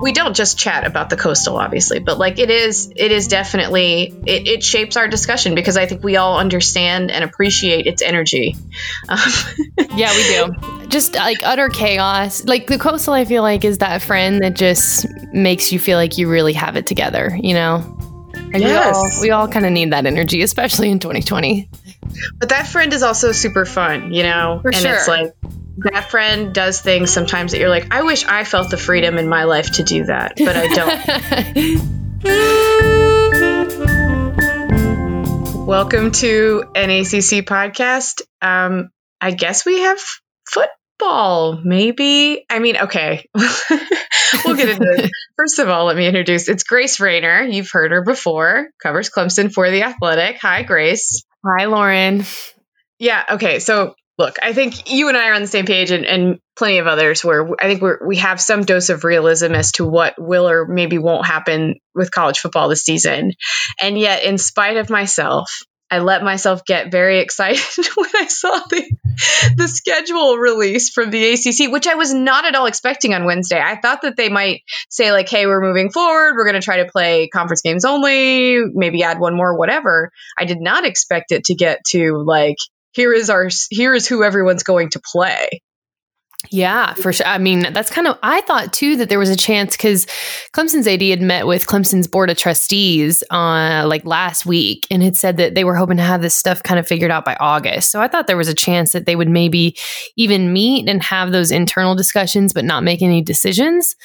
we don't just chat about the coastal obviously but like it is it is definitely it, it shapes our discussion because i think we all understand and appreciate its energy. Um, yeah we do. Just like utter chaos. Like the coastal i feel like is that friend that just makes you feel like you really have it together you know like yes. we all, we all kind of need that energy especially in 2020 but that friend is also super fun you know For and sure. it's like that friend does things sometimes that you're like, I wish I felt the freedom in my life to do that, but I don't. Welcome to NACC podcast. Um, I guess we have football, maybe. I mean, okay, we'll get into it. First of all, let me introduce. It's Grace Raynor. You've heard her before. Covers Clemson for the Athletic. Hi, Grace. Hi, Lauren. Yeah. Okay. So look, I think you and I are on the same page, and, and plenty of others where I think we're, we have some dose of realism as to what will or maybe won't happen with college football this season. And yet, in spite of myself, I let myself get very excited when I saw the, the schedule release from the ACC, which I was not at all expecting on Wednesday. I thought that they might say, like, hey, we're moving forward. We're going to try to play conference games only, maybe add one more, whatever. I did not expect it to get to, like, here is our here is who everyone's going to play. Yeah, for sure. I mean, that's kind of, I thought too that there was a chance because Clemson's AD had met with Clemson's board of trustees uh, like last week and had said that they were hoping to have this stuff kind of figured out by August. So I thought there was a chance that they would maybe even meet and have those internal discussions, but not make any decisions.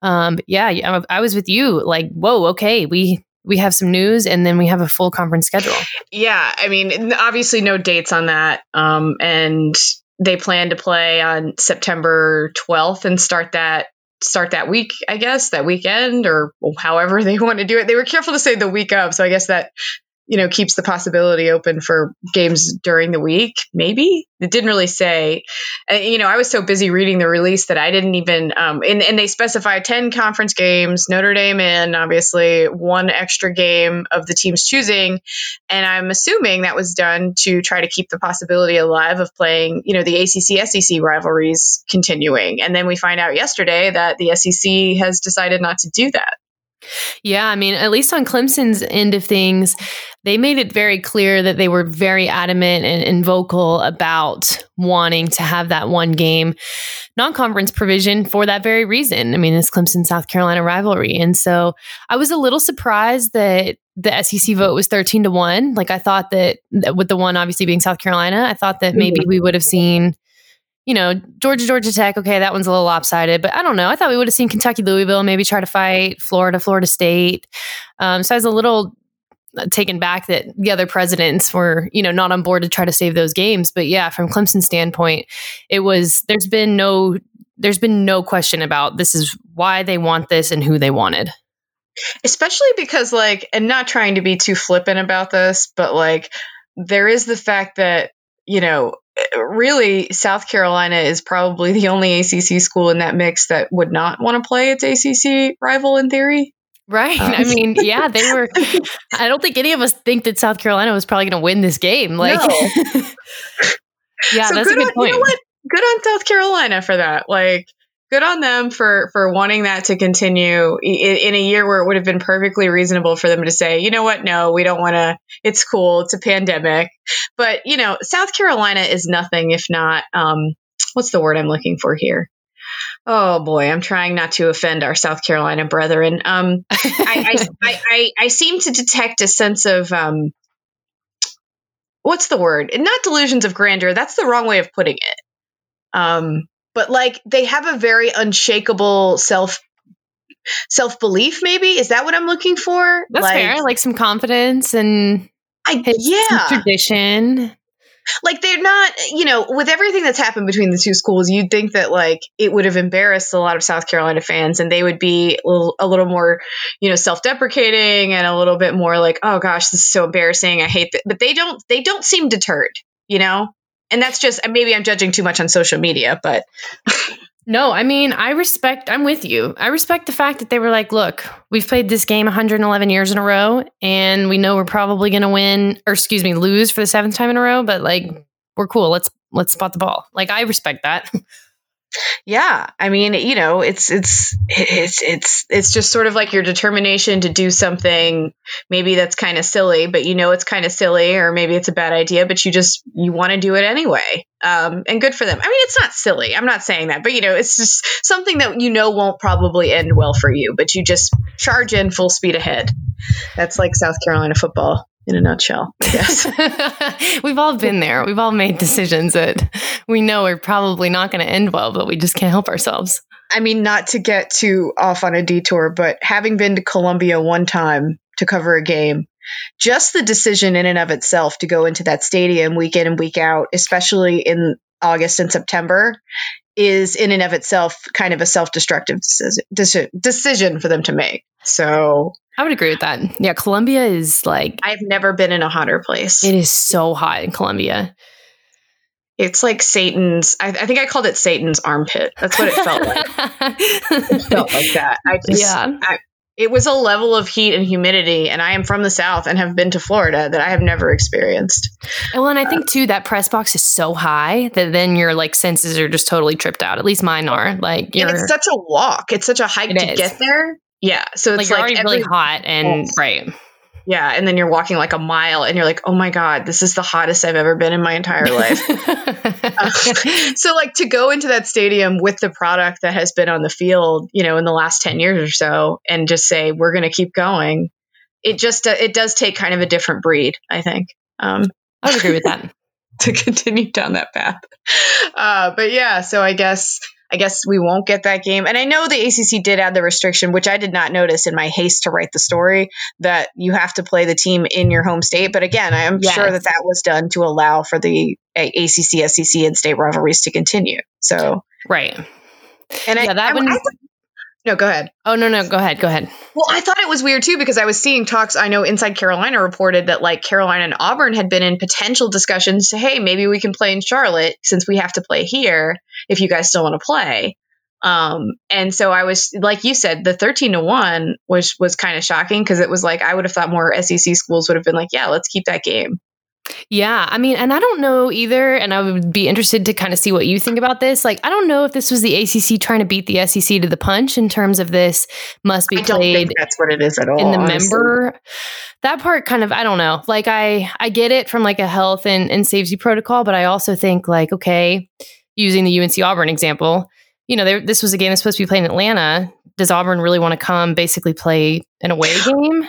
Um, yeah, I was with you like, whoa, okay, we we have some news and then we have a full conference schedule. Yeah, I mean, obviously no dates on that. Um, and they plan to play on September 12th and start that start that week, I guess, that weekend or however they want to do it. They were careful to say the week of, so I guess that you know keeps the possibility open for games during the week maybe? It didn't really say. Uh, you know i was so busy reading the release that i didn't even um, and, and they specify 10 conference games notre dame in obviously one extra game of the team's choosing and i'm assuming that was done to try to keep the possibility alive of playing you know the acc sec rivalries continuing. And then we find out yesterday that the sec has decided not to do that yeah, I mean, at least on Clemson's end of things, they made it very clear that they were very adamant and, and vocal about wanting to have that one game non conference provision for that very reason. I mean, this Clemson South Carolina rivalry. And so I was a little surprised that the SEC vote was 13 to 1. Like, I thought that, that with the one obviously being South Carolina, I thought that maybe mm-hmm. we would have seen you know, Georgia, Georgia Tech, okay, that one's a little lopsided, but I don't know. I thought we would have seen Kentucky, Louisville maybe try to fight Florida, Florida State. Um, so I was a little uh, taken back that the other presidents were, you know, not on board to try to save those games. But yeah, from Clemson's standpoint, it was, there's been no, there's been no question about this is why they want this and who they wanted. Especially because, like, and not trying to be too flippant about this, but like, there is the fact that, you know, really, South Carolina is probably the only ACC school in that mix that would not want to play its ACC rival in theory. Right. Um. I mean, yeah, they were. I don't think any of us think that South Carolina was probably going to win this game. Like, no. yeah, so that's a good on, point. You know good on South Carolina for that. Like, good on them for for wanting that to continue in, in, a year where it would have been perfectly reasonable for them to say, you know what, no, we don't want to. It's cool. It's a pandemic, but you know, South Carolina is nothing if not um, what's the word I'm looking for here. Oh boy, I'm trying not to offend our South Carolina brethren. Um, I, I, I, I, seem to detect a sense of um, what's the word? Not delusions of grandeur. That's the wrong way of putting it. Um, but like they have a very unshakable self self belief maybe? Is that what i'm looking for? That's like, fair like some confidence and I, yeah. tradition. Like they're not you know with everything that's happened between the two schools you'd think that like it would have embarrassed a lot of south carolina fans and they would be a little, a little more you know self-deprecating and a little bit more like oh gosh this is so embarrassing. I hate that but they don't they don't seem deterred you know and that's just maybe I'm judging too much on social media, but no, I mean, I respect, I'm with you. I respect the fact that they were like, look, we've played this game 111 years in a row, and we know we're probably going to win, or excuse me, lose for the seventh time in a row, but like, we're cool. Let's let's spot the ball. Like I respect that. Yeah, I mean, you know, it's it's it's it's it's just sort of like your determination to do something maybe that's kind of silly, but you know it's kind of silly or maybe it's a bad idea, but you just you want to do it anyway. Um, and good for them. I mean, it's not silly. I'm not saying that, but you know, it's just something that you know won't probably end well for you, but you just charge in full speed ahead. That's like South Carolina football in a nutshell, I guess. We've all been there. We've all made decisions that we know are probably not going to end well, but we just can't help ourselves. I mean, not to get too off on a detour, but having been to Columbia one time to cover a game, just the decision in and of itself to go into that stadium week in and week out, especially in August and September, is in and of itself kind of a self-destructive decision, decision for them to make. So I would agree with that. Yeah, Columbia is like I've never been in a hotter place. It is so hot in Columbia. It's like Satan's. I, I think I called it Satan's armpit. That's what it felt like. it felt like that. I just, yeah. I, it was a level of heat and humidity, and I am from the South and have been to Florida that I have never experienced. Well, and I think too that press box is so high that then your like senses are just totally tripped out. At least mine are. Like, and it's such a walk. It's such a hike to is. get there. Yeah. So it's like, like already really hot and right. Yeah, and then you're walking like a mile and you're like, "Oh my god, this is the hottest I've ever been in my entire life." uh, so like to go into that stadium with the product that has been on the field, you know, in the last 10 years or so and just say, "We're going to keep going." It just uh, it does take kind of a different breed, I think. Um, I would agree with that. to continue down that path. Uh, but yeah, so I guess I guess we won't get that game. And I know the ACC did add the restriction, which I did not notice in my haste to write the story, that you have to play the team in your home state. But again, I am yes. sure that that was done to allow for the ACC, SEC, and state rivalries to continue. So right. And yeah, I, that I, one. I, no, go ahead. Oh no, no, go ahead, go ahead. Well, I thought it was weird too because I was seeing talks. I know Inside Carolina reported that like Carolina and Auburn had been in potential discussions to, hey, maybe we can play in Charlotte since we have to play here if you guys still want to play. Um, and so I was like you said, the thirteen to one was was kind of shocking because it was like I would have thought more SEC schools would have been like, yeah, let's keep that game. Yeah, I mean, and I don't know either, and I would be interested to kind of see what you think about this. Like, I don't know if this was the ACC trying to beat the SEC to the punch in terms of this must be played. that's what it is at all. In the honestly. member, that part kind of, I don't know. Like, I I get it from like a health and, and safety protocol, but I also think like, okay, using the UNC Auburn example, you know, this was a game that's supposed to be played in Atlanta. Does Auburn really want to come basically play an away game?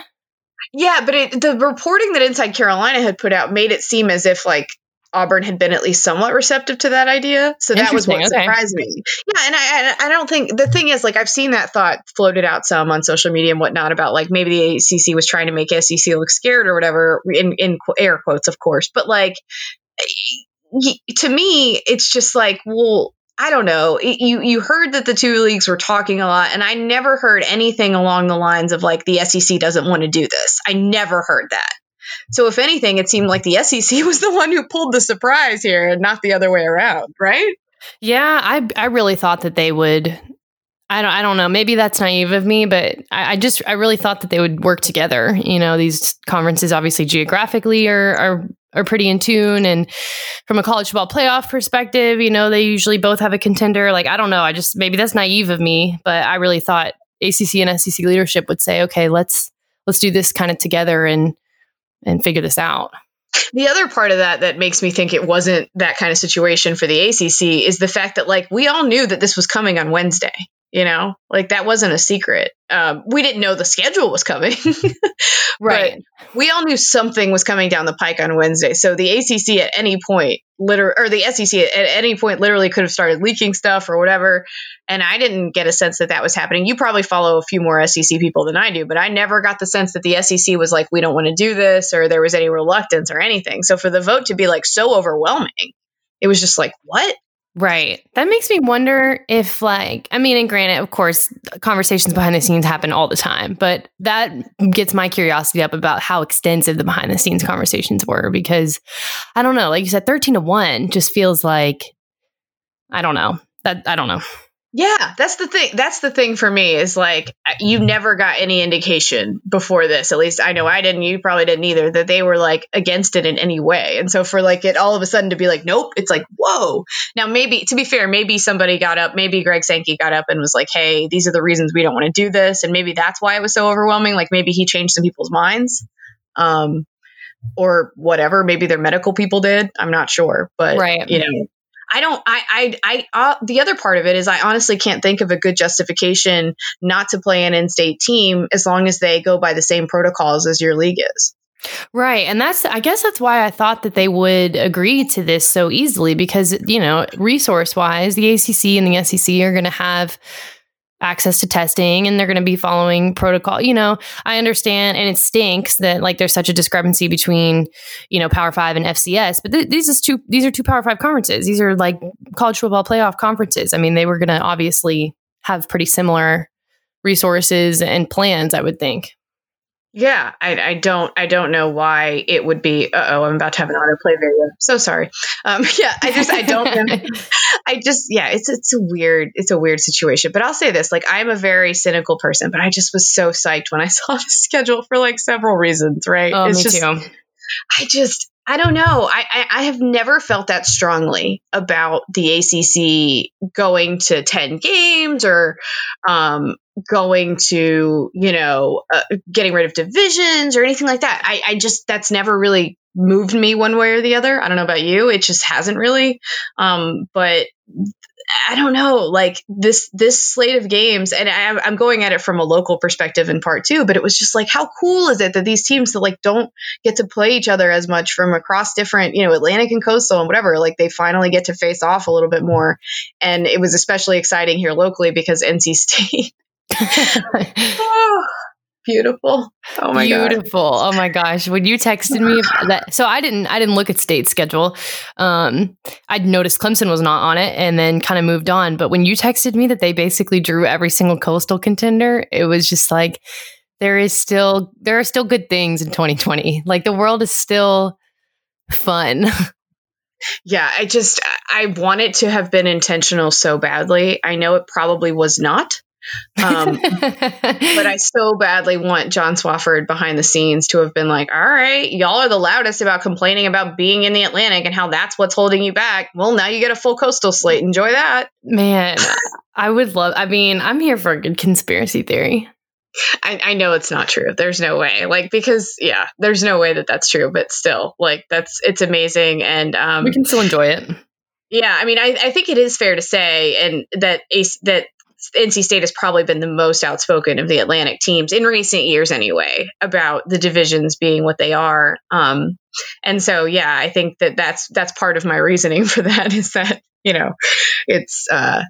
Yeah, but it, the reporting that Inside Carolina had put out made it seem as if like Auburn had been at least somewhat receptive to that idea. So that was what okay. surprised me. Yeah, and I I don't think the thing is like I've seen that thought floated out some on social media and whatnot about like maybe the ACC was trying to make SEC look scared or whatever in in air quotes of course, but like to me it's just like well I don't know. You you heard that the two leagues were talking a lot, and I never heard anything along the lines of like the SEC doesn't want to do this. I never heard that. So if anything, it seemed like the SEC was the one who pulled the surprise here, and not the other way around, right? Yeah, I I really thought that they would. I don't I don't know. Maybe that's naive of me, but I, I just I really thought that they would work together. You know, these conferences obviously geographically are are are pretty in tune. And from a college football playoff perspective, you know, they usually both have a contender. Like, I don't know. I just, maybe that's naive of me, but I really thought ACC and SEC leadership would say, okay, let's, let's do this kind of together and, and figure this out. The other part of that that makes me think it wasn't that kind of situation for the ACC is the fact that like we all knew that this was coming on Wednesday you know? Like that wasn't a secret. Um, we didn't know the schedule was coming. Right. we all knew something was coming down the pike on wednesday. So the acc at any point literally or the sec at any point literally could have started leaking stuff or whatever. And i didn't get a sense that that was happening. You probably follow a few more sec people than i do but i never got the sense that the sec was like we don't want to do this or there was any reluctance or anything. So for the vote to be like so overwhelming it was just like what Right. That makes me wonder if, like, I mean, and granted, of course, conversations behind the scenes happen all the time, but that gets my curiosity up about how extensive the behind the scenes conversations were because I don't know, like you said, 13 to 1 just feels like, I don't know. That, I don't know. Yeah, that's the thing. That's the thing for me is like you never got any indication before this. At least I know I didn't. You probably didn't either. That they were like against it in any way. And so for like it all of a sudden to be like, nope, it's like whoa. Now maybe to be fair, maybe somebody got up. Maybe Greg Sankey got up and was like, hey, these are the reasons we don't want to do this, and maybe that's why it was so overwhelming. Like maybe he changed some people's minds. Um, or whatever. Maybe their medical people did. I'm not sure, but right. you know, I don't. I. I. I. Uh, the other part of it is, I honestly can't think of a good justification not to play an in-state team as long as they go by the same protocols as your league is. Right. And that's, I guess that's why I thought that they would agree to this so easily because, you know, resource wise, the ACC and the SEC are going to have access to testing and they're going to be following protocol. You know, I understand and it stinks that like there's such a discrepancy between, you know, Power 5 and FCS, but th- these is two these are two Power 5 conferences. These are like college football playoff conferences. I mean, they were going to obviously have pretty similar resources and plans, I would think. Yeah, I, I, don't I don't know why it would be. oh, I'm about to have an autoplay video. So sorry. Um, yeah, I just I don't. I just yeah, it's it's a weird it's a weird situation. But I'll say this: like I'm a very cynical person, but I just was so psyched when I saw the schedule for like several reasons. Right? Oh, it's me just, too. I just I don't know. I, I, I have never felt that strongly about the ACC going to ten games or um, going to you know uh, getting rid of divisions or anything like that. I, I just that's never really moved me one way or the other. I don't know about you. It just hasn't really. Um, but I don't know, like this this slate of games, and I, I'm going at it from a local perspective in part two. But it was just like, how cool is it that these teams that like don't get to play each other as much from across different, you know, Atlantic and coastal and whatever, like they finally get to face off a little bit more. And it was especially exciting here locally because NC State. oh, beautiful. Oh my beautiful. God. Oh my gosh. When you texted me that so I didn't I didn't look at state schedule. Um I'd noticed Clemson was not on it and then kind of moved on. But when you texted me that they basically drew every single coastal contender, it was just like there is still there are still good things in 2020. Like the world is still fun. Yeah, I just I want it to have been intentional so badly. I know it probably was not. Um, but I so badly want John Swofford behind the scenes to have been like, all right, y'all are the loudest about complaining about being in the Atlantic and how that's what's holding you back. Well, now you get a full coastal slate. Enjoy that. Man, I would love, I mean, I'm here for a good conspiracy theory. I, I know it's not true. There's no way. Like, because, yeah, there's no way that that's true, but still, like, that's, it's amazing. And, um, we can still enjoy it. Yeah, I mean, I, I think it is fair to say, and that that NC State has probably been the most outspoken of the Atlantic teams in recent years, anyway, about the divisions being what they are. Um, and so, yeah, I think that that's that's part of my reasoning for that is that you know, it's uh,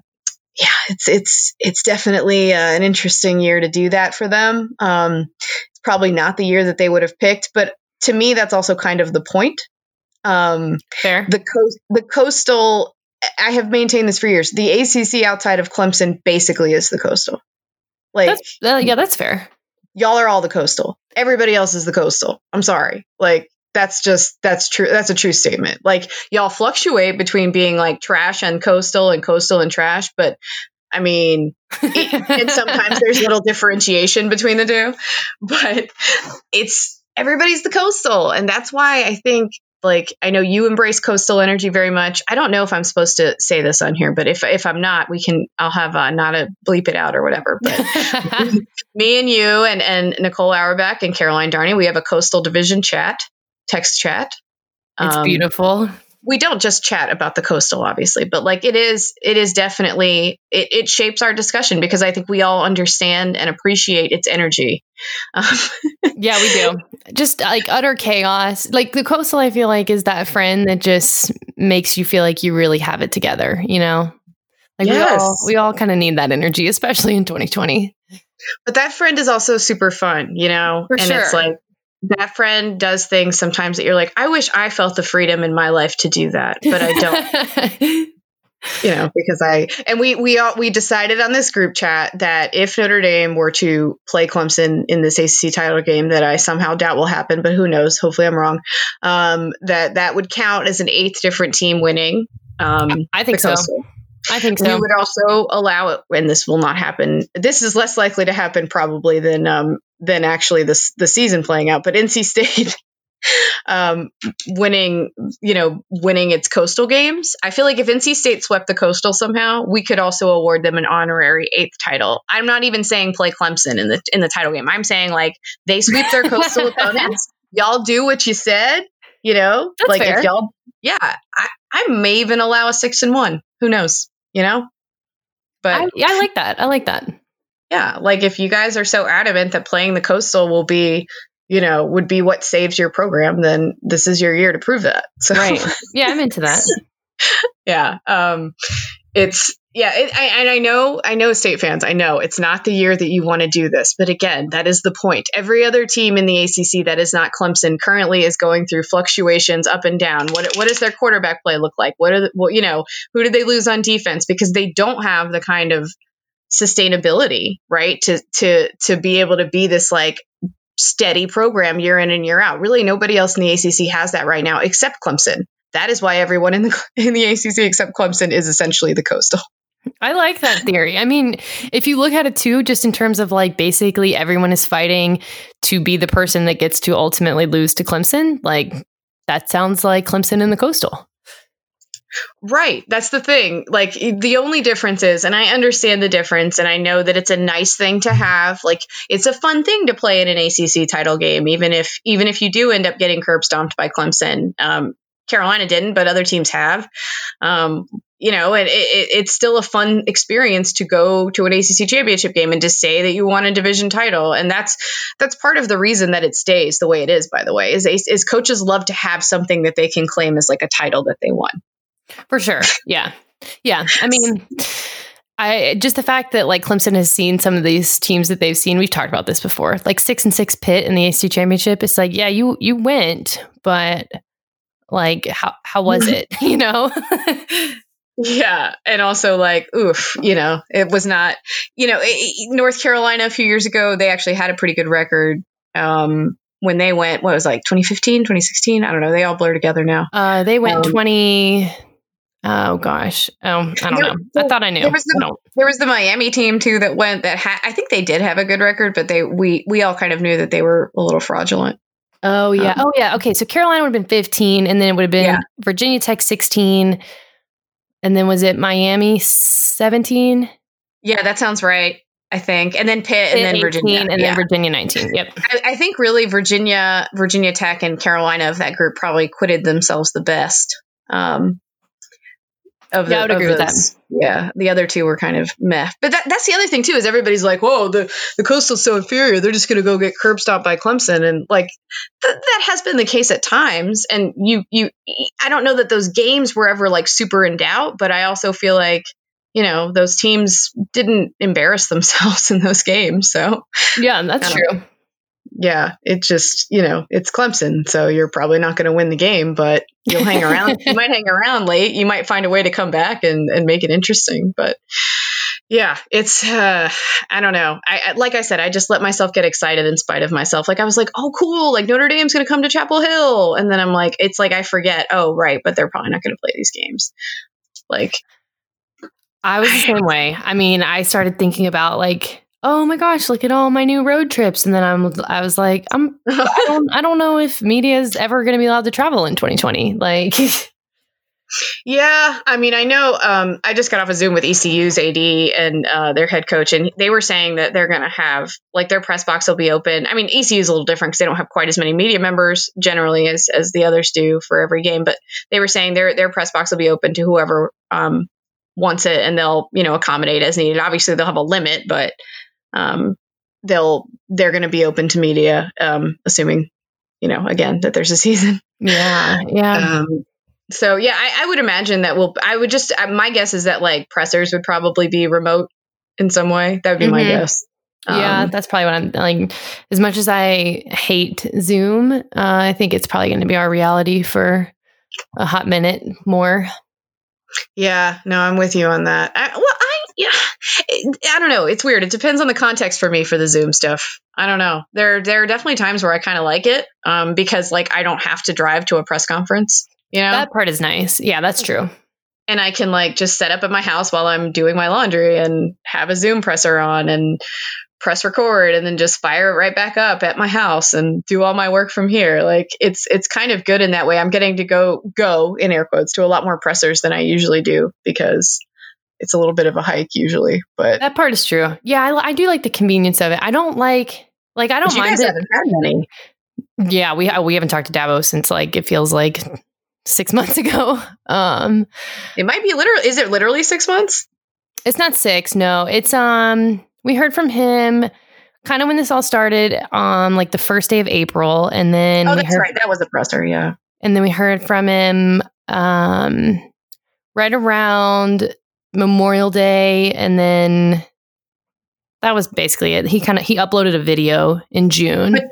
yeah, it's it's it's definitely uh, an interesting year to do that for them. Um, it's probably not the year that they would have picked, but to me, that's also kind of the point. Um, Fair. The coast, the coastal I have maintained this for years. The ACC outside of Clemson basically is the coastal. Like, that's, uh, yeah, that's fair. Y'all are all the coastal. Everybody else is the coastal. I'm sorry. Like, that's just that's true. That's a true statement. Like, y'all fluctuate between being like trash and coastal and coastal and trash, but I mean, it, and sometimes there's little differentiation between the two, but it's everybody's the coastal, and that's why I think like I know you embrace coastal energy very much. I don't know if I'm supposed to say this on here, but if if I'm not, we can I'll have uh, not a bleep it out or whatever. But me and you and and Nicole Auerbach and Caroline Darney, we have a coastal division chat, text chat. It's um, beautiful we don't just chat about the coastal obviously but like it is it is definitely it, it shapes our discussion because i think we all understand and appreciate its energy. Um, yeah we do. Just like utter chaos. Like the coastal i feel like is that friend that just makes you feel like you really have it together you know? Like yes. we all we all kind of need that energy especially in 2020 but that friend is also super fun you know? For and sure. it's like that friend does things sometimes that you're like, I wish I felt the freedom in my life to do that, but I don't. you know, because I and we we all we decided on this group chat that if Notre Dame were to play Clemson in this ACC title game, that I somehow doubt will happen, but who knows? Hopefully, I'm wrong. Um, that that would count as an eighth different team winning. Um, I think so. I think so. We would also allow it, and this will not happen. This is less likely to happen probably than um, than actually this the season playing out. But NC State um, winning, you know, winning its coastal games. I feel like if NC State swept the coastal somehow, we could also award them an honorary eighth title. I'm not even saying play Clemson in the in the title game. I'm saying like they sweep their coastal opponents. Y'all do what you said. You know, That's like fair. if y'all, yeah, I, I may even allow a six and one. Who knows? You know, but I, yeah, I like that. I like that. Yeah, like if you guys are so adamant that playing the coastal will be, you know, would be what saves your program, then this is your year to prove that. So Right. Yeah, I'm into that. yeah, um, it's yeah, it, I, and I know, I know, state fans, I know it's not the year that you want to do this, but again, that is the point. Every other team in the ACC that is not Clemson currently is going through fluctuations up and down. What what does their quarterback play look like? What are the, well, you know, who did they lose on defense because they don't have the kind of sustainability, right? To to to be able to be this like steady program year in and year out. Really, nobody else in the ACC has that right now except Clemson. That is why everyone in the in the ACC except Clemson is essentially the coastal. I like that theory. I mean, if you look at it too, just in terms of like basically everyone is fighting to be the person that gets to ultimately lose to Clemson, like that sounds like Clemson in the coastal. Right. That's the thing. Like the only difference is, and I understand the difference, and I know that it's a nice thing to have. Like it's a fun thing to play in an ACC title game, even if even if you do end up getting curb stomped by Clemson. Um, Carolina didn't, but other teams have. Um, you know, it, it, it's still a fun experience to go to an ACC championship game and to say that you won a division title, and that's that's part of the reason that it stays the way it is. By the way, is is coaches love to have something that they can claim as like a title that they won. For sure. Yeah. Yeah. I mean, I just the fact that like Clemson has seen some of these teams that they've seen, we've talked about this before, like six and six pit in the ACC championship. It's like, yeah, you you went, but like how how was it? You know? Yeah, and also like, oof, you know, it was not, you know, it, North Carolina a few years ago, they actually had a pretty good record um, when they went. What was it, like 2015, 2016? I don't know. They all blur together now. uh they went Um, 20 Oh gosh. Oh, I don't There- know. I thought I knew. there was the-. There was the Miami team too that went that had. I think they did have a good record, but they we we all kind of knew that they were a little fraudulent. Oh yeah. Um, oh yeah. Okay. So Carolina would have been 15 and then it would have been Yeah. Virginia Tech 16 and then was it Miami 17? Yeah, that sounds right. I think, and then Pitt, and then 18, Virginia, and yeah. then Virginia 19. Yep. I, I think really Virginia, Virginia Tech, and Carolina of that group probably quitted themselves the best. Um, of Yeah, I would agree with that. Yeah, the other two were kind of meh. But that, that's the other thing too is everybody's like, "Whoa, the the coastal's so inferior. They're just going to go get curb stomped by Clemson." And like th- that has been the case at times. And you you I don't know that those games were ever like super in doubt, but I also feel like you know those teams didn't embarrass themselves in those games. So Yeah, that's true. Yeah, it just, you know, it's Clemson, so you're probably not going to win the game, but you'll hang around. you might hang around late. You might find a way to come back and, and make it interesting. But yeah, it's, uh, I don't know. I, like I said, I just let myself get excited in spite of myself. Like I was like, oh, cool. Like Notre Dame's going to come to Chapel Hill. And then I'm like, it's like I forget, oh, right, but they're probably not going to play these games. Like, I was the same way. I mean, I started thinking about like, oh my gosh, look at all my new road trips, and then I'm, I was like, I'm, I don't, I don't know if media is ever going to be allowed to travel in 2020. Like, Yeah, I mean, I know. Um, I just got off a Zoom with ECU's AD and uh, their head coach, and they were saying that they're going to have like their press box will be open. I mean, ECU is a little different because they don't have quite as many media members generally as as the others do for every game. But they were saying their their press box will be open to whoever um, wants it, and they'll you know accommodate as needed. Obviously, they'll have a limit, but um, they'll they're going to be open to media, um, assuming you know again that there's a season. yeah, yeah. Um, so yeah, I, I would imagine that we'll. I would just. uh, My guess is that like pressers would probably be remote in some way. That would be my Mhm. guess. yeah, Um, that's probably what I'm like. As much as I hate Zoom, uh, I think it's probably going to be our reality for a hot minute more. yeah. No, I'm with you on that. I, well, yeah. I don't know. It's weird. It depends on the context for me for the Zoom stuff. I don't know. There there are definitely times where I kind of like it um, because like I don't have to drive to a press conference. You know. That part is nice. Yeah, that's true. and I can like just set up at my house while I'm doing my laundry and have a Zoom presser on and press record and then just fire it right back up at my house and do all my work from here. Like it's it's kind of good in that way. I'm getting to go go in air quotes to a lot more pressers than I usually do because it's a little bit of a hike usually. But that part is true. Yeah, I, I do like the convenience of it. I don't like like I don't you mind guys it. haven't had many. Yeah, we we haven't talked to Dabo since like it feels like six months ago. Um, It might be literally. Is it literally six months? it's not six. No, it's um. We heard from him kind of when this all started on like the first day of April, and then oh, that's heard, right. That was a presser. Yeah. and then we heard from him um right around Memorial Day, and then that was basically it. He kind of he uploaded a video in June. But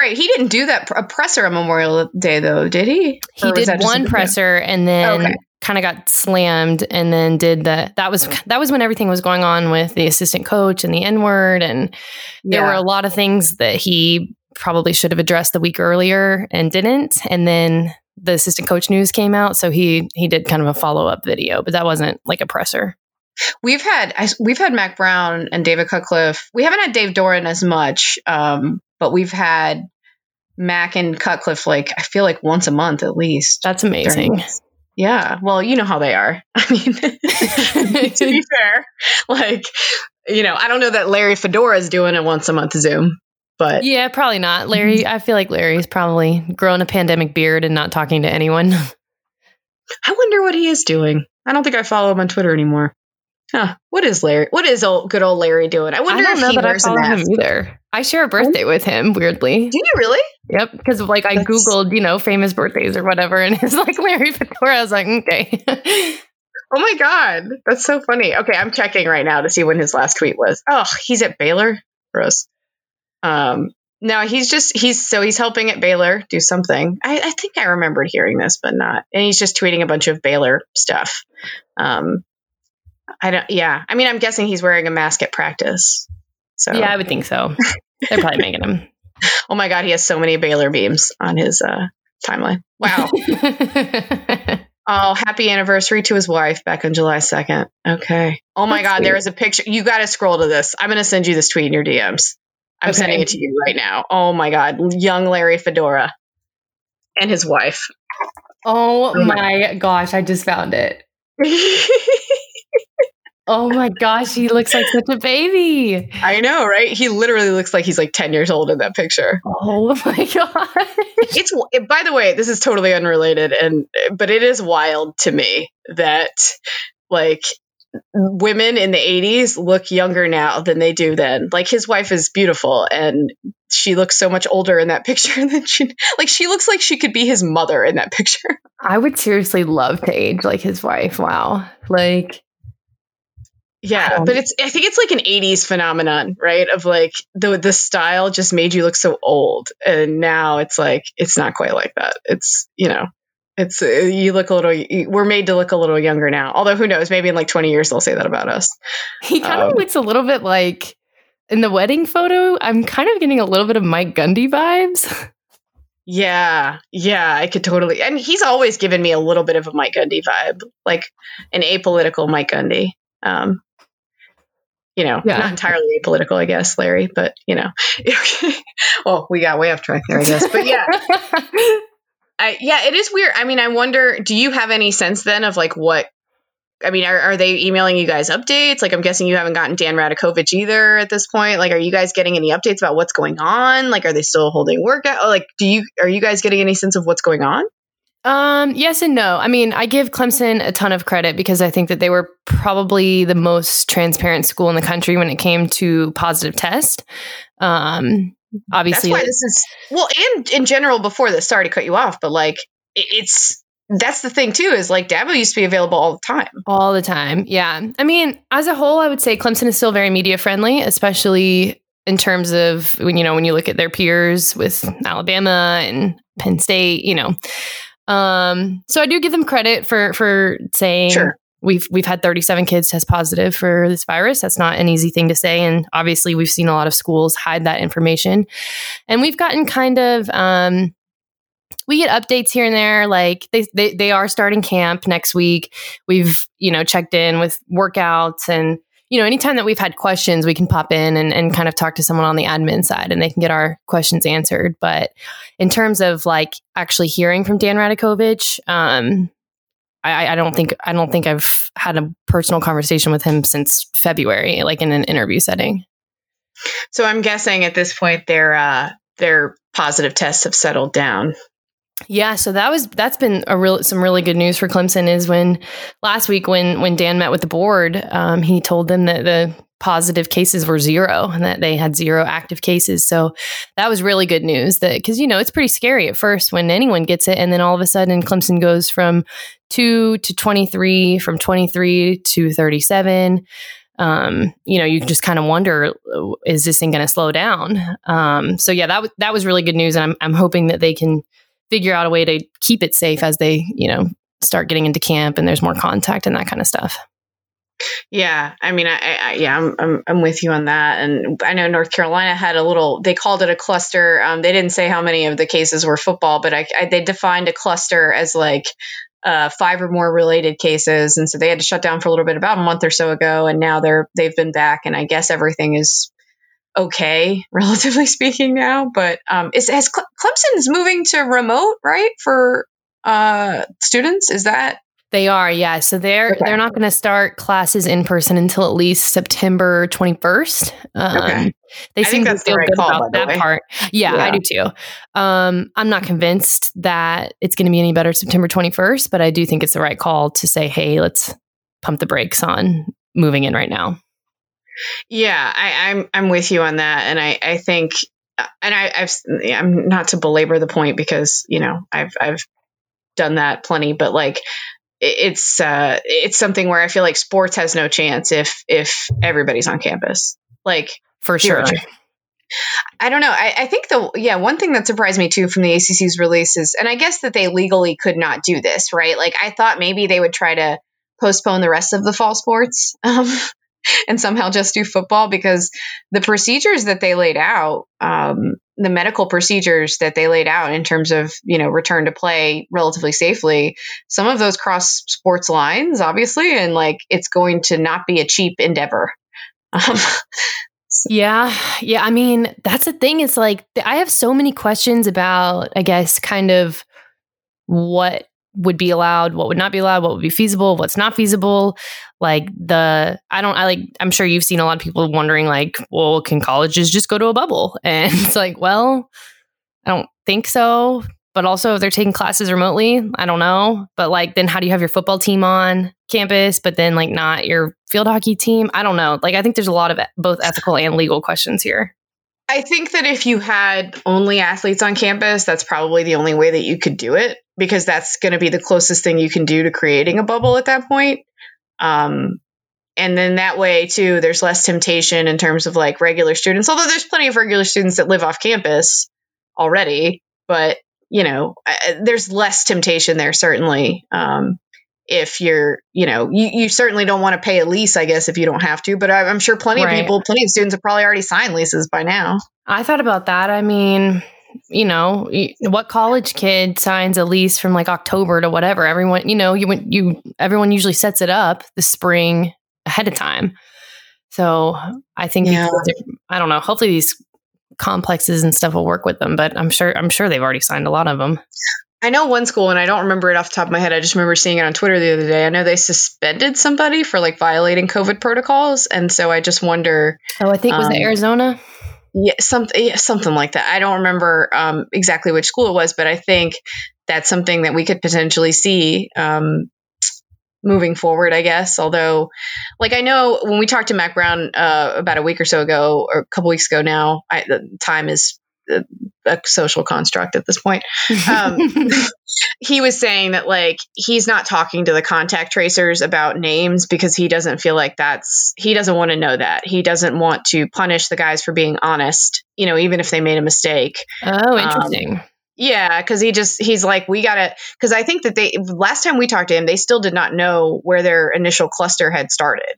Right. He didn't do that pr- a presser on Memorial Day though, did he? he Or did one presser and then Okay. kind of got slammed and then did the that was that was when everything was going on with the assistant coach and the n word and there Yeah. were a lot of things that he probably should have addressed the week earlier and didn't and then the assistant coach news came out so he he did kind of a follow-up video but that wasn't like a presser We've had I, we've had Mack Brown and David Cutcliffe. We haven't had Dave Doeren as much, um, but we've had Mack and Cutcliffe like I feel like once a month at least. that's amazing. Yeah. Well, you know how they are. I mean, to be fair, like you know, I don't know that Larry Fedora is doing a once a month Zoom, but yeah probably not larry mm-hmm. i feel like larry's probably grown a pandemic beard and not talking to anyone I wonder what he is doing. I don't think I follow him on Twitter anymore. Huh. What is Larry? What is old, good old Larry doing? I I wonder don't if he that I wears a follow him either. I share a birthday oh. with him, weirdly. Do you really? Yep, because like I That's- googled, you know, famous birthdays or whatever, and it's like Larry Fedora. I was like, okay. Oh my god, that's so funny. Okay, I'm checking right now to see when his last tweet was. Oh, he's at Baylor. Gross. Um, no, he's just he's so he's helping at Baylor do something. I, I think I remembered hearing this, but not. And he's just tweeting a bunch of Baylor stuff. Um, I don't. Yeah, I mean, I'm guessing he's wearing a mask at practice. So yeah, I would think so. They're probably making him. Oh my god, he has so many Baylor beams on his uh, timeline. Wow. Oh, happy anniversary to his wife back on July 2nd. Okay. Oh my That's God, sweet. there is a picture. You got to scroll to this. I'm going to send you this tweet in your DMs. I'm Okay. sending it to you right now. Oh my God. Young Larry Fedora and his wife. oh Oh my- my gosh, I just found it. Oh my gosh, he looks like such a baby. I know, right? He literally looks like he's like 10 years old in that picture. Oh my God. It's, it, by the way, this is totally unrelated, and, but it is wild to me that like women in the 80s look younger now than they do then. Like his wife is beautiful and she looks so much older in that picture than she like she looks like she could be his mother in that picture. I would seriously love to age like his wife. Wow. Like Yeah, Um, but it's I think it's like an 80s phenomenon, right? Of like the the style just made you look so old and now it's like it's not quite like that. It's, you know, it's uh, you look a little we're made to look a little younger now. Although who knows, maybe in like 20 years they'll say that about us. he kind of Um, looks a little bit like in the wedding photo, I'm kind of getting a little bit of Mike Gundy vibes. Yeah, yeah, I could totally. And he's always given me a little bit of a Mike Gundy vibe, like an apolitical Mike Gundy. Um, you know, Yeah. not entirely apolitical, I guess, Larry, but you know. well, we got way off track there, I guess. But yeah, I, yeah, it is weird. I mean, I wonder, do you have any sense then of like what? I mean, are, are they emailing you guys updates? Like, I'm guessing you haven't gotten Dan Radakovich either at this point. Like, are you guys getting any updates about what's going on? Like, are they still holding workout? Like, do you are you guys getting any sense of what's going on? Um, yes and no. I mean, I give Clemson a ton of credit because I think that they were probably the most transparent school in the country when it came to positive test. Um, That's why this is well, and in general, before this, sorry to cut you off, but like, it's that's the thing too. Is like Dabo used to be available all the time. all the time. Yeah. I mean, as a whole, I would say Clemson is still very media friendly, especially in terms of when you know when you look at their peers with Alabama and Penn State, you know. Um, so I do give them credit for for saying Sure. We've we've had 37 kids test positive for this virus. That's not an easy thing to say, and obviously we've seen a lot of schools hide that information, and we've gotten kind of um, we get updates here and there. Like they, they, they are starting camp next week. We've, you know, checked in with workouts and, you know, anytime that we've had questions, we can pop in and, and kind of talk to someone on the admin side and they can get our questions answered. But in terms of like actually hearing from Dan Radakovich, um, I, I don't think I don't think I've had a personal conversation with him since February, like in an interview setting. So I'm guessing at this point their uh, their positive tests have settled down. Yeah, so that was that's been a real some really good news for Clemson is when last week when when Dan met with the board, um, he told them that the positive cases were zero and that they had zero active cases. So that was really good news that because you know it's pretty scary at first when anyone gets it and then all of a sudden Clemson goes from 2 to 23 from 23 to 37 um, you know, you just kind of wonder, is this thing going to slow down? Um, so yeah, that w- that was really good news, and I'm I'm hoping that they can figure out a way to keep it safe as they, you know, start getting into camp and there's more contact and that kind of stuff. Yeah, I mean, I, I, yeah, I'm, I'm I'm with you on that, and I know North Carolina had a little. They called it a cluster. Um, they didn't say how many of the cases were football, but I, I they defined a cluster as like uh, five or more related cases, and so they had to shut down for a little bit about a month or so ago, and now they're they've been back, and I guess everything is okay, relatively speaking now. But um, is has Cle- Clemson's moving to remote, right, for uh, students? Is that they are, yeah. So they're okay. they're not going to start classes in person until at least September twenty first. Um, okay. They I seem to feel right good call, about that way. part. Yeah, yeah, I do too. Um, I'm not convinced that it's going to be any better September twenty first, but I do think it's the right call to say, hey, let's pump the brakes on moving in right now. Yeah, I, I'm I'm with you on that, and I I think, and I, I've I'm not to belabor the point because you know I've I've done that plenty, but like it's uh it's something where I feel like sports has no chance if if everybody's on campus, like for sure. I don't know. I, I, think the yeah one thing that surprised me too from the ACC's release is, and I guess that they legally could not do this, right? Like I thought maybe they would try to postpone the rest of the fall sports, um, and somehow just do football because the procedures that they laid out, um, the medical procedures that they laid out in terms of you know return to play relatively safely, some of those cross sports lines, obviously, and like it's going to not be a cheap endeavor. Um, yeah. Yeah. I mean, that's the thing. It's like, I have so many questions about, I guess, kind of what would be allowed, what would not be allowed, what would be feasible, what's not feasible. Like the, I don't, I like, I'm sure you've seen a lot of people wondering, like, well, can colleges just go to a bubble? And it's like, well, I don't think so. But also, if they're taking classes remotely, I don't know. But like, then how do you have your football team on campus, but then like not your field hockey team? I don't know. Like, I think there's a lot of both ethical and legal questions here. I think that if you had only athletes on campus, that's probably the only way that you could do it because that's going to be the closest thing you can do to creating a bubble at that point. Um, and then that way too, there's less temptation in terms of like regular students. Although there's plenty of regular students that live off campus already, but you know, there's less temptation there certainly. Um, if you're, you know, you, you certainly don't want to pay a lease, I guess, if you don't have to. But I'm sure plenty right. of people, plenty of students have probably already signed leases by now. I thought about that. I mean, you know, what college kid signs a lease from like October to whatever? Everyone, you know, you went you everyone usually sets it up the spring ahead of time. So I think yeah. I don't know. Hopefully these complexes and stuff will work with them, but I'm sure I'm sure they've already signed a lot of them. I know one school, and I don't remember it off the top of my head. I just remember seeing it on Twitter the other day. I know they suspended somebody for like violating COVID protocols, and so I just wonder. Oh, I think was um, it Arizona. Yeah, something, yeah, something like that. I don't remember um, exactly which school it was, but I think that's something that we could potentially see um, moving forward. I guess, although, like I know when we talked to Mack Brown uh, about a week or so ago, or a couple weeks ago now, I, the time is a social construct at this point. Um, he was saying that like he's not talking to the contact tracers about names because he doesn't feel like that's he doesn't want to know that he doesn't want to punish the guys for being honest. You know, even if they made a mistake. Oh, interesting. Um, yeah, because he just he's like we gotta because I think that they last time we talked to him they still did not know where their initial cluster had started.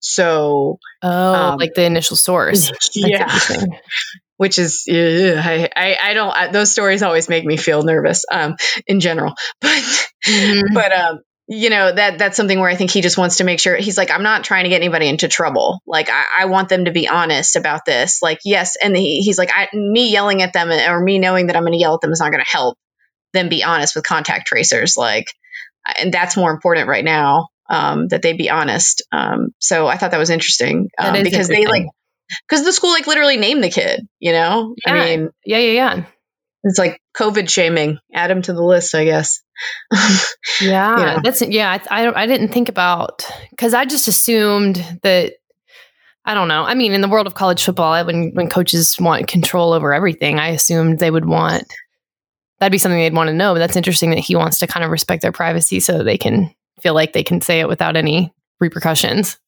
So oh, um, like the initial source. yeah. Which is I, I, I don't I, those stories always make me feel nervous um in general. But mm-hmm. but um you know that that's something where I think he just wants to make sure he's like I'm not trying to get anybody into trouble. Like I, I want them to be honest about this. Like yes and he, he's like I, me yelling at them or me knowing that I'm going to yell at them is not going to help them be honest with contact tracers. Like and that's more important right now um, that they be honest. Um, so I thought that was interesting um, because interesting. they like because the school like literally named the kid. You know, yeah. I mean, yeah, yeah, yeah. It's like COVID shaming. Add him to the list, I guess. yeah, you know? that's yeah. I, I I didn't think about because I just assumed that I don't know. I mean, in the world of college football, I, when when coaches want control over everything, I assumed they would want that'd be something they'd want to know. But that's interesting that he wants to kind of respect their privacy so they can feel like they can say it without any repercussions.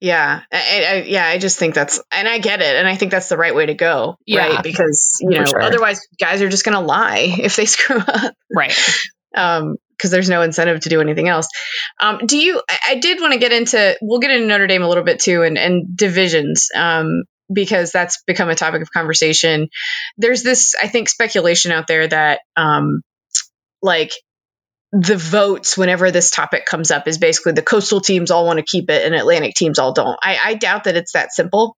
Yeah, I, I, yeah, I just think that's, and I get it, and I think that's the right way to go, yeah, right? Because you know, sure. otherwise, guys are just going to lie if they screw up, right? Um, because there's no incentive to do anything else. Um, do you? I, I did want to get into. We'll get into Notre Dame a little bit too, and and divisions. Um, because that's become a topic of conversation. There's this, I think, speculation out there that, um, like the votes whenever this topic comes up is basically the coastal teams all want to keep it and Atlantic teams all don't. I, I doubt that it's that simple,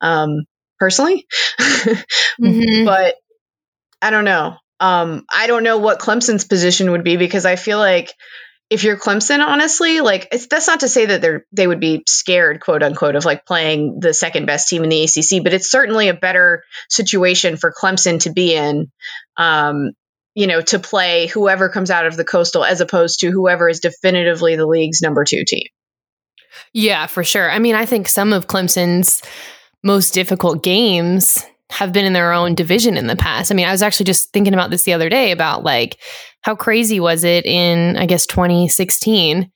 um, personally, mm-hmm. but I don't know. Um, I don't know what Clemson's position would be because I feel like if you're Clemson, honestly, like that's not to say that they're they would be scared, quote unquote, of like playing the second best team in the ACC, but it's certainly a better situation for Clemson to be in um, you know, to play whoever comes out of the coastal as opposed to whoever is definitively the league's number two team. Yeah, for sure. I mean, I think some of Clemson's most difficult games have been in their own division in the past. I mean, I was actually just thinking about this the other day about like how crazy was it in, I guess, 2016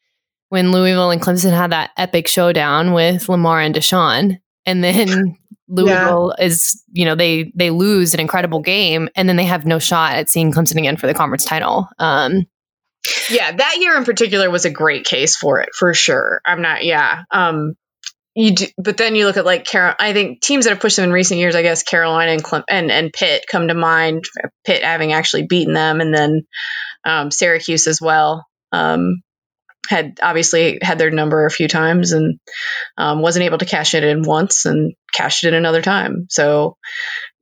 when Louisville and Clemson had that epic showdown with Lamar and Deshaun. And then Louisville yeah. is, you know, they they lose an incredible game and then they have no shot at seeing Clemson again for the conference title. Um, yeah, that year in particular was a great case for it for sure. I'm not, yeah. Um, you do, but then you look at like Carol. I think teams that have pushed them in recent years, I guess Carolina and Clem- and and Pitt come to mind. Pitt having actually beaten them, and then um, Syracuse as well. Um, had obviously had their number a few times and um, wasn't able to cash it in once and cashed it in another time. So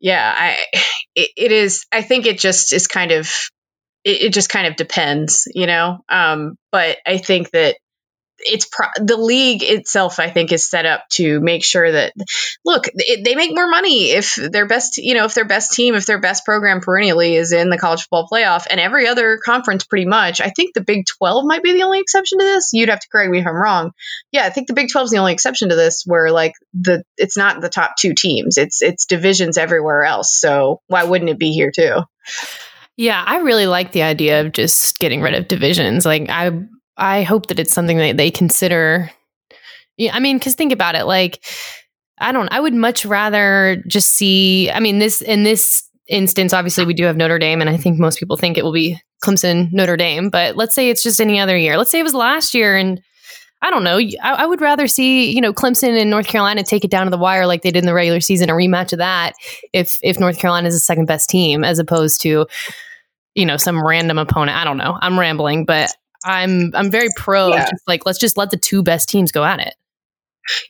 yeah, I it, it is. I think it just is kind of it, it just kind of depends, you know. Um, but I think that it's pro- the league itself i think is set up to make sure that look it, they make more money if their best you know if their best team if their best program perennially is in the college football playoff and every other conference pretty much i think the big 12 might be the only exception to this. You'd have to correct me if i'm wrong. Yeah i think the big 12 is the only exception to this where like the it's not the top two teams. It's it's divisions everywhere else. So why wouldn't it be here too? Yeah, I really like the idea of just getting rid of divisions. Like I I hope that it's something that they consider. Yeah, I mean, because think about it. Like, I don't. I would much rather just see. I mean, this in this instance, obviously, we do have Notre Dame, and I think most people think it will be Clemson, Notre Dame. But let's say it's just any other year. Let's say it was last year, and I don't know. I, I, would rather see you know Clemson and North Carolina take it down to the wire like they did in the regular season, a rematch of that. If if North Carolina is the second best team, as opposed to you know some random opponent. I don't know. I'm rambling, but I'm I'm very pro. Yeah. Just like let's just let the two best teams go at it.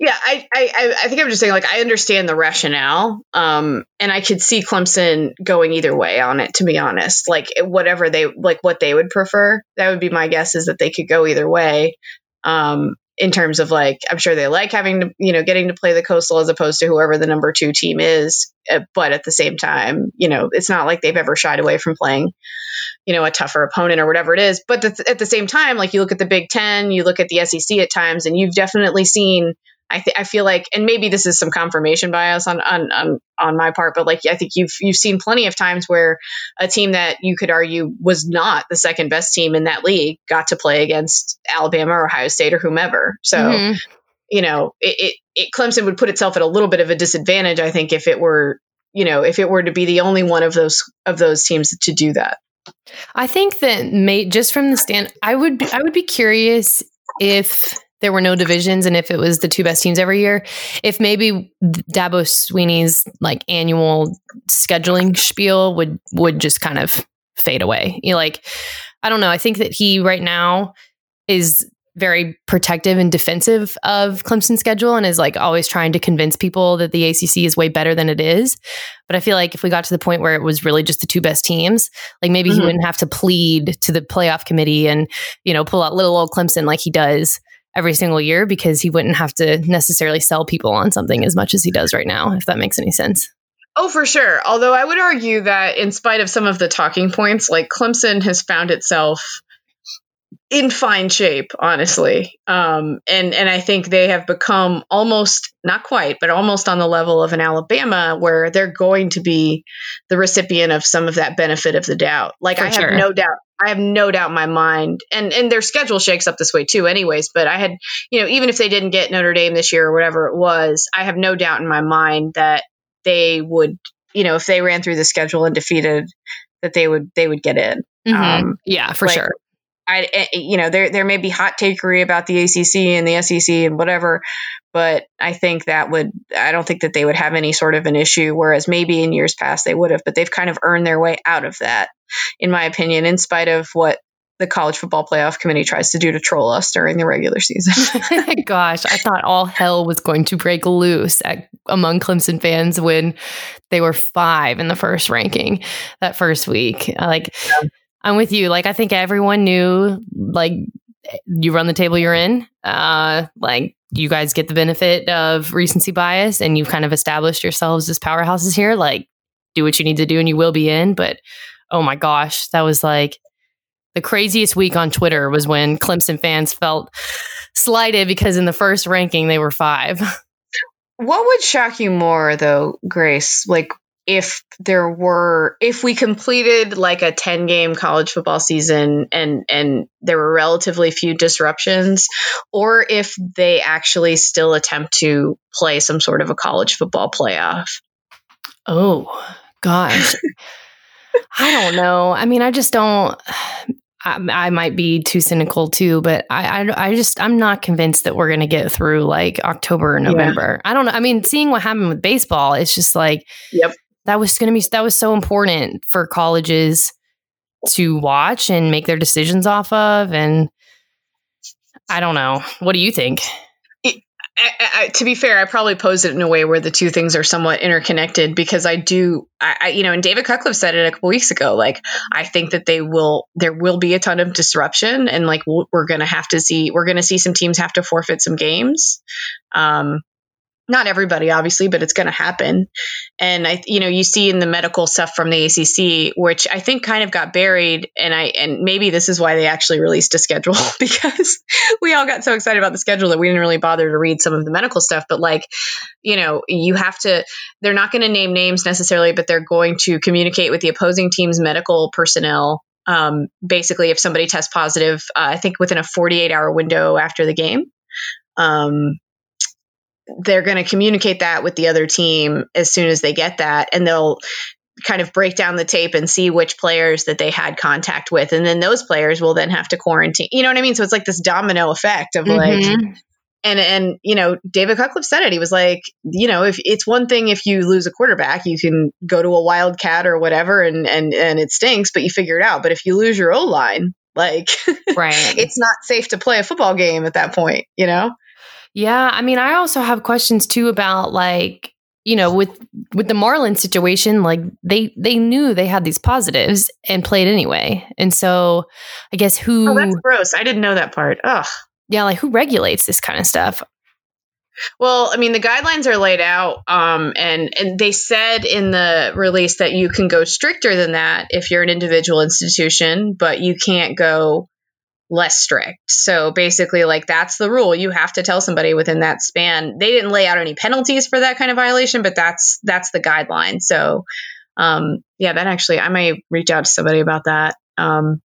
Yeah, I, I I think I'm just saying like I understand the rationale, um, and I could see Clemson going either way on it. To be honest, like whatever they like, what they would prefer, that would be my guess is that they could go either way. Um, in terms of like, I'm sure they like having to, you know, getting to play the coastal as opposed to whoever the number two team is. Uh, but at the same time, you know, it's not like they've ever shied away from playing you know, a tougher opponent or whatever it is. But at the same time, like you look at the Big Ten, you look at the SEC at times, and you've definitely seen. I, th- I feel like, and maybe this is some confirmation bias on, on on on my part, but like I think you've you've seen plenty of times where a team that you could argue was not the second best team in that league got to play against Alabama or Ohio State or whomever. So, mm-hmm. you know, it, it, it Clemson would put itself at a little bit of a disadvantage, I think, if it were you know if it were to be the only one of those of those teams to do that. I think that may just from the stand, I would be, I would be curious if there were no divisions and if it was the two best teams every year, if maybe Dabo Swinney's like annual scheduling spiel would would just kind of fade away. You know, like I don't know. I think that he right now is very protective and defensive of Clemson's schedule and is like always trying to convince people that the ACC is way better than it is. But I feel like if we got to the point where it was really just the two best teams, like maybe mm-hmm. he wouldn't have to plead to the playoff committee and, you know, pull out little old Clemson like he does every single year because he wouldn't have to necessarily sell people on something as much as he does right now, if that makes any sense. Oh, for sure. Although I would argue that in spite of some of the talking points, like Clemson has found itself in fine shape, honestly. Um, and and I think they have become almost not quite, but almost on the level of an Alabama, where they're going to be the recipient of some of that benefit of the doubt. Like For I have no doubt. I have no doubt in my mind, and and their schedule shakes up this way too, anyways. But I had, you know, even if they didn't get Notre Dame this year or whatever it was, I have no doubt in my mind that they would, you know, if they ran through the schedule and defeated, that they would they would get in. Mm-hmm. Um, yeah, for like, sure. I, eh, you know, there there may be hot takery about the ACC and the SEC and whatever, but I think that would I don't think that they would have any sort of an issue. Whereas maybe in years past they would have, but they've kind of earned their way out of that, in my opinion, in spite of what the college football playoff committee tries to do to troll us during the regular season. Gosh, I thought all hell was going to break loose at, among Clemson fans when they were five in the first ranking that first week. Like. Yeah I'm with you. Like I think everyone knew like you run the table you're in. Uh like you guys get the benefit of recency bias and you've kind of established yourselves as powerhouses here. Like do what you need to do and you will be in. But oh my gosh, that was like the craziest week on Twitter was when Clemson fans felt slighted because in the first ranking they were five. What would shock you more though, Grace? Like if there were if we completed like a 10 game college football season and and there were relatively few disruptions or if they actually still attempt to play some sort of a college football playoff oh gosh i don't know i mean i just don't I, I, might be too cynical too, but I, I, I just I'm not convinced that we're gonna get through like October or November. Yeah. I don't know. I mean, seeing what happened with baseball, it's just like, yep that was going to be that was so important for colleges to watch and make their decisions off of and i don't know what do you think I, I, to be fair, I probably posed it in a way where the two things are somewhat interconnected because I do, I, you know, and David Cutcliffe said it a couple weeks ago. Like, I think that they will, there will be a ton of disruption, and like we're going to have to see, we're to see some teams have to forfeit some games. Um, not everybody obviously but it's going to happen. And i you know you see in the medical stuff from the acc which i think kind of got buried and i and maybe this is why they actually released a schedule because we all got so excited about the schedule that we didn't really bother to read some of the medical stuff. But like you know you have to they're not going to name names necessarily but they're going to communicate with the opposing team's medical personnel um, basically if somebody tests positive uh, i think within a 48 hour window after the game. Um, they're going to communicate that with the other team as soon as they get that and they'll kind of break down the tape and see which players that they had contact with and then those players will then have to quarantine you know what i mean? So it's like this domino effect of mm-hmm. like and and you know david cutcliffe said it he was like you know if it's one thing if you lose a quarterback you can go to a wildcat or whatever and and and it stinks but you figure it out but if you lose your o line like right. it's not safe to play a football game at that point you know yeah, I mean, I also have questions too about like you know with with the Marlin situation like they they knew they had these positives and played anyway. And so i guess who oh, that's gross. I didn't know that part. Ugh. Yeah like who regulates this kind of stuff? Well, I mean, the guidelines are laid out, um, and and they said in the release that you can go stricter than that if you're an individual institution, but you can't go less strict. So basically, like that's the rule. You have to tell somebody within that span. They didn't lay out any penalties for that kind of violation, but that's that's the guideline. So um, yeah, that actually I may reach out to somebody about that. Um,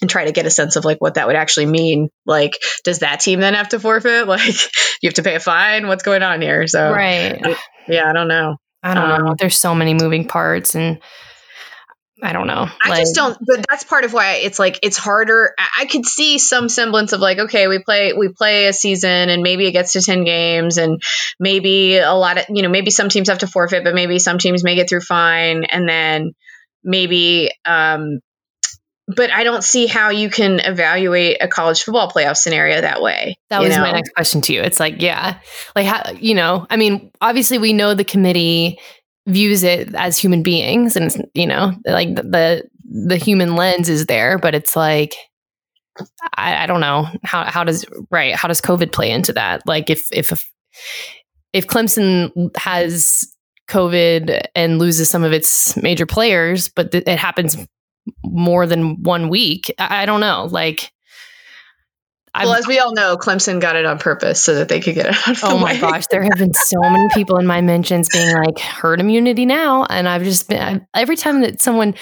and try to get a sense of like what that would actually mean. Like, does that team then have to forfeit? Like, you have to pay a fine? What's going on here? So, right. Yeah, I don't know. I don't um, know. There's so many moving parts, and I don't know. I like, just don't. But that's part of why it's like it's harder. I could see some semblance of like, okay, we play we play a season, and maybe it gets to ten games, and maybe a lot of you know maybe some teams have to forfeit, but maybe some teams make it through fine, and then maybe. um but I don't see how you can evaluate a college football playoff scenario that way. That was know? my next question to you. It's like, yeah, like how you know, I mean, obviously we know the committee views it as human beings and you know like the the human lens is there but it's like I, I, don't know how how does right how does covid play into that? Like if if if clemson has covid and loses some of its major players but th- it happens more than one week I, I don't know. Like well, as we all know, Clemson got it on purpose so that they could get it out Oh my gosh, there have been so many people in my mentions being like herd immunity now, and I've just been I, every time that someone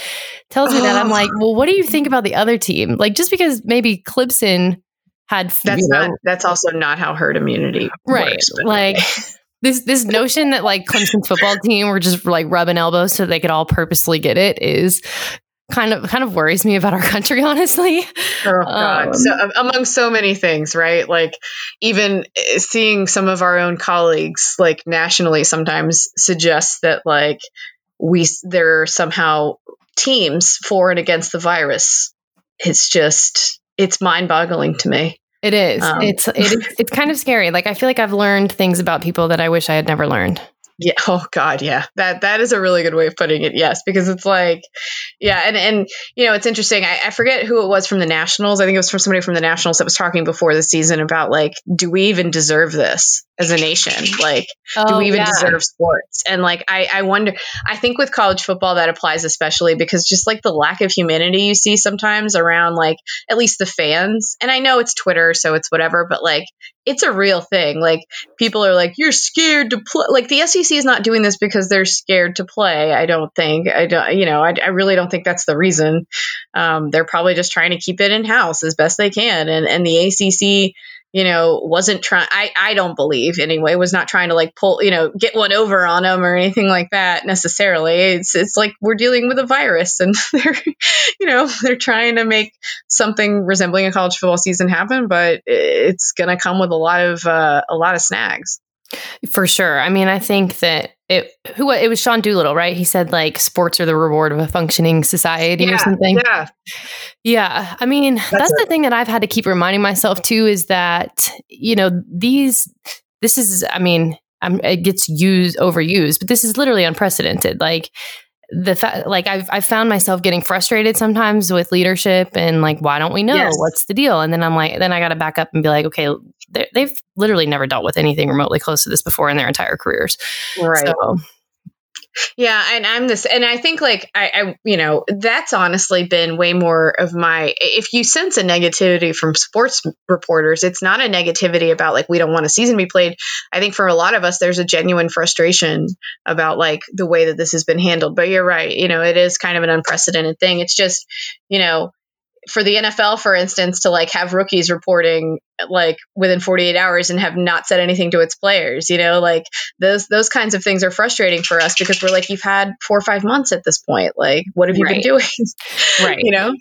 tells me that, I'm like, well, what do you think about the other team? Like, just because maybe Clemson had that's not know, that's also not how herd immunity right, works, like. This this notion that like Clemson's football team were just like rubbing elbows so they could all purposely get it is kind of kind of worries me about our country honestly. Oh god. Um, so among so many things right? Like even eh, seeing some of our own colleagues like nationally sometimes suggest that like we there are somehow teams for and against the virus. It's just it's mind-boggling to me. It is. Um, it's it is, it's kind of scary. Like i feel like i've learned things about people that i wish i had never learned yeah. Oh God. Yeah. That that is a really good way of putting it. Yes, because it's like, yeah, and and you know, it's interesting. I, I forget who it was from the Nationals. I think it was from somebody from the Nationals that was talking before the season about like, do we even deserve this as a nation? Like, oh, do we even yeah. deserve sports? And like, I I wonder. I think with college football that applies especially because just like the lack of humanity you see sometimes around like at least the fans. And I know it's Twitter, so it's whatever, but like it's a real thing. Like people are like, you're scared to play. Like the SEC is not doing this because they're scared to play. I don't think. I don't. You know, I, I really don't think that's the reason. Um, they're probably just trying to keep it in house as best they can. And and the ACC you know, wasn't trying, I, I don't believe anyway, was not trying to like pull, you know, get one over on them or anything like that necessarily. It's, it's like we're dealing with a virus and they're, you know, they're trying to make something resembling a college football season happen, but it's going to come with a lot of, uh, a lot of snags. For sure. I mean, I think that it who it was Sean Doolittle, right? He said like sports are the reward of a functioning society yeah, or something. Yeah. Yeah. I mean, that's, that's the thing that I've had to keep reminding myself too is that, you know, these this is I mean, I'm, it gets used overused, but this is literally unprecedented. Like the fact like I've I've found myself getting frustrated sometimes with leadership and like why don't we know yes. what's the deal and then I'm like then I got to back up and be like okay they've literally never dealt with anything remotely close to this before in their entire careers right so yeah, and I'm this, and I think like I, I, you know, that's honestly been way more of my. If you sense a negativity from sports reporters, it's not a negativity about like we don't want a season to be played. I think for a lot of us, there's a genuine frustration about like the way that this has been handled. But you're right, you know, it is kind of an unprecedented thing. It's just, you know, for the NFL, for instance, to like have rookies reporting like within 48 hours and have not said anything to its players, you know, like those those kinds of things are frustrating for us because we're like, you've had four or five months at this point. Like, what have you right. been doing? right. You know.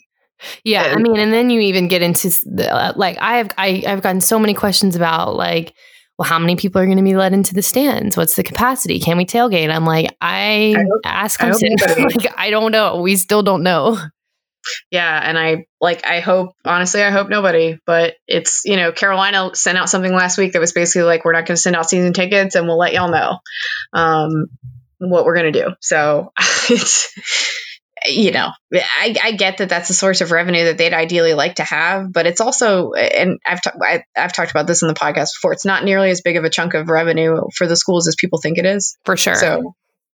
Yeah, and, I mean, and then you even get into the, uh, like I have I, I've gotten so many questions about like well, how many people are going to be let into the stands? What's the capacity? Can we tailgate? I'm like, I, I hope, ask I, like, I don't know. We still don't know yeah and i like i hope honestly i hope nobody but it's you know carolina sent out something last week that was basically like we're not going to send out season tickets and we'll let y'all know um, what we're going to do. So it's you know I, I get that that's a source of revenue that they'd ideally like to have but it's also and i've, ta- I, have talked about this in the podcast before it's not nearly as big of a chunk of revenue for the schools as people think it is. For sure. So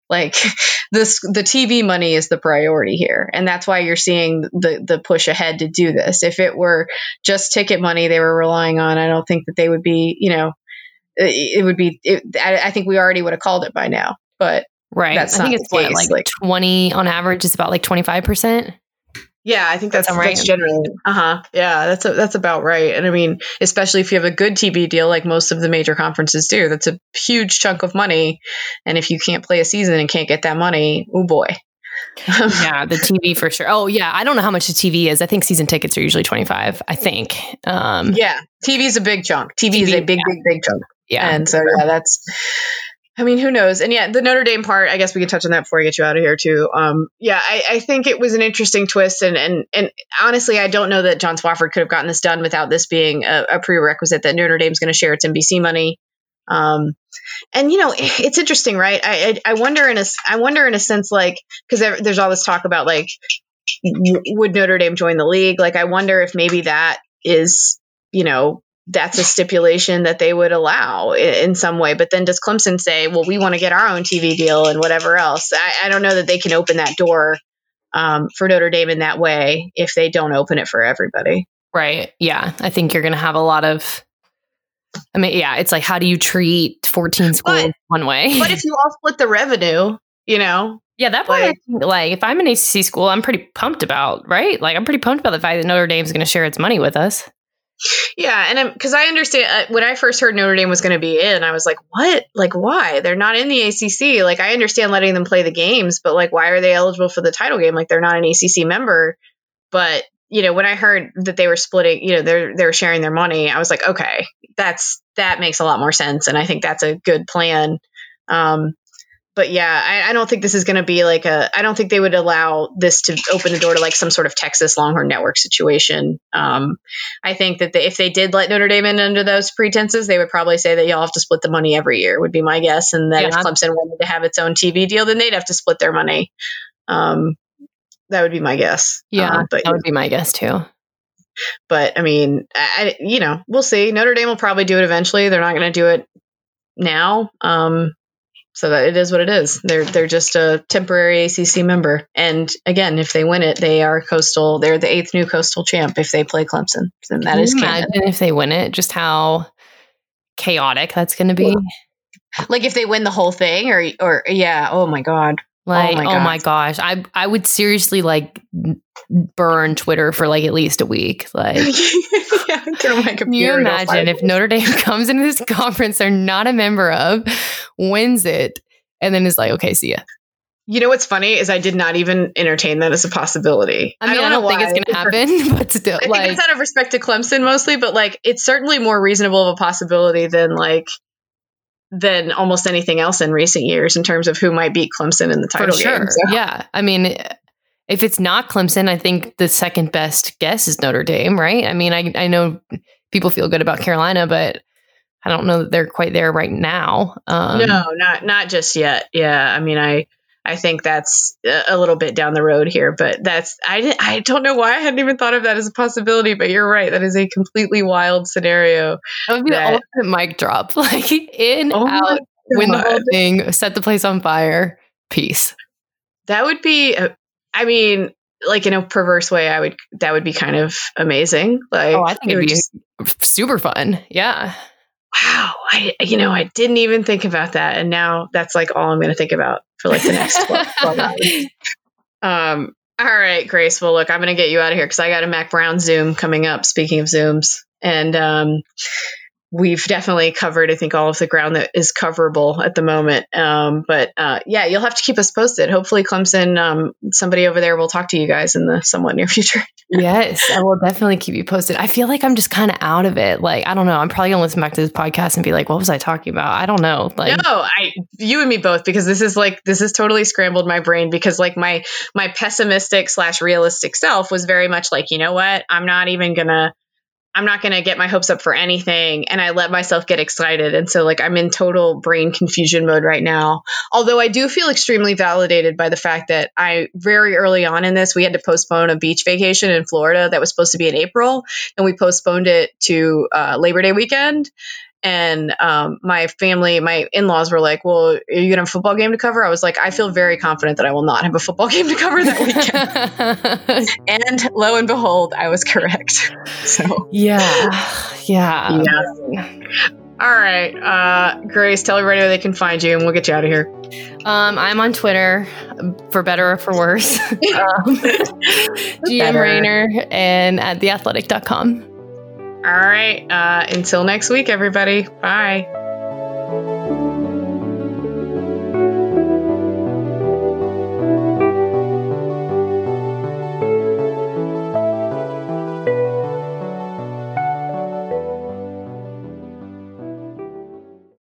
like this, the TV money is the priority here, and that's why you're seeing the the push ahead to do this. If it were just ticket money they were relying on, I don't think that they would be. You know, it, it would be. It, I, I, think we already would have called it by now, but right. That's I think it's what, like, like twenty on average. Is about like twenty five percent. Yeah, I think that's that's, right. that's generally. Uh huh. Yeah, that's a, that's about right. And I mean, especially if you have a good TV deal like most of the major conferences do, that's a huge chunk of money. And if you can't play a season and can't get that money, oh boy. yeah, the TV for sure. Oh yeah, I don't know how much the TV is. I think season tickets are usually twenty five. I think. Um, yeah, TV is a big chunk. TV, TV is a big, yeah. big, big chunk. Yeah, and so yeah, that's. I mean, who knows? And yeah, the Notre Dame part. I guess we can touch on that before I get you out of here too. Um, yeah, I, I think it was an interesting twist, and and and honestly, I don't know that John Swofford could have gotten this done without this being a, a prerequisite that Notre Dame's going to share its NBC money. Um, and you know, it's interesting, right? I, I, I wonder in a, I wonder in a sense, like, cause there's all this talk about like, would Notre Dame join the league? Like, I wonder if maybe that is, you know, that's a stipulation that they would allow in, some way. But then does Clemson say, well, we want to get our own TV deal and whatever else? I, I don't know that they can open that door um, for Notre Dame in that way if they don't open it for everybody. Right. Yeah. I think you're going to have a lot of I mean, yeah, it's like how do you treat 14 schools but, one way? But if you all split the revenue, you know. Yeah, that part, like, think, like if I'm an ACC school, I'm pretty pumped about, right? Like I'm pretty pumped about the fact that Notre Dame's going to share its money with us. Yeah, and I'm because I understand uh, when I first heard Notre Dame was going to be in, I was like, "What? Like, why? They're not in the ACC. Like, I understand letting them play the games, but like, why are they eligible for the title game? Like, they're not an ACC member." But you know, when I heard that they were splitting, you know, they're they're sharing their money, I was like, okay, that's that makes a lot more sense, and I think that's a good plan. Um, but yeah, I, I, don't think this is going to be like a. I don't think they would allow this to open the door to like some sort of Texas Longhorn Network situation. Um, I think that they, if they did let Notre Dame in under those pretenses, they would probably say that y'all have to split the money every year. Would be my guess, and that yeah. if Clemson wanted to have its own TV deal, then they'd have to split their money. Um, that would be my guess. Yeah, uh, but, that would be my guess too. But I mean, I, you know, we'll see. Notre Dame will probably do it eventually. They're not going to do it now. Um, so that it is what it is. They're they're just a temporary ACC member. And again, if they win it, they are coastal. They're the eighth new coastal champ if they play Clemson. And that Can is imagine canon. if they win it, just how chaotic that's going to be. Like if they win the whole thing, or or yeah, oh my god, Oh like, oh my, oh my, gosh, I I would seriously like burn Twitter for like at least a week. Like, yeah, can you imagine if Notre Dame comes into this conference they're not a member of, wins it, and then is like, okay, see ya. You know what's funny is I did not even entertain that as a possibility. I mean, I don't, I don't think it's going to happen, but still, I like, think it's out of respect to Clemson mostly, but like, it's certainly more reasonable of a possibility than like than almost anything else in recent years in terms of who might beat Clemson in the title For sure. game. So. Yeah. I mean, if it's not Clemson, I think the second best guess is Notre Dame, right? I mean, I, I know people feel good about Carolina, but I don't know that they're quite there right now. Um, no, not not just yet. Yeah, I mean, I I think that's a little bit down the road here, but that's I I don't know why I hadn't even thought of that as a possibility. But you're right, that is a completely wild scenario. That would be that, the ultimate mic drop, like in oh out, win the whole thing, set the place on fire, peace. That would be, I mean, like in a perverse way, I would that would be kind of amazing. Like, oh, I think it would be just, super fun. Yeah wow, I, you know, I didn't even think about that. And now that's like all I'm going to think about for like the next 12, 12 hours. Um, all right, Grace. Well, look, I'm going to get you out of here because I got a Mack Brown Zoom coming up. Speaking of Zooms, and um, we've definitely covered, I think, all of the ground that is coverable at the moment. Um, but uh, yeah, you'll have to keep us posted. Hopefully, Clemson, um, somebody over there will talk to you guys in the somewhat near future. yes, I will definitely keep you posted. I feel like I'm just kind of out of it. Like, I don't know. I'm probably gonna listen back to this podcast and be like, "What was I talking about?" I don't know. Like, no, I, you and me both, because this is like this has totally scrambled my brain because like my my pessimistic slash realistic self was very much like, you know what, I'm not even gonna I'm not going to get my hopes up for anything. And I let myself get excited. And so, like, I'm in total brain confusion mode right now. Although I do feel extremely validated by the fact that I, very early on in this, we had to postpone a beach vacation in Florida that was supposed to be in April. And we postponed it to uh, Labor Day weekend. And um, my family, my in laws were like, Well, are you going to have a football game to cover? I was like, I feel very confident that I will not have a football game to cover that weekend. and lo and behold, I was correct. So, yeah. Yeah. Yeah. All right. Uh, Grace, tell everybody where they can find you and we'll get you out of here. Um, I'm on Twitter, for better or for worse. um, GM Raynor and at theathletic.com. All right. Uh, until next week, everybody. Bye.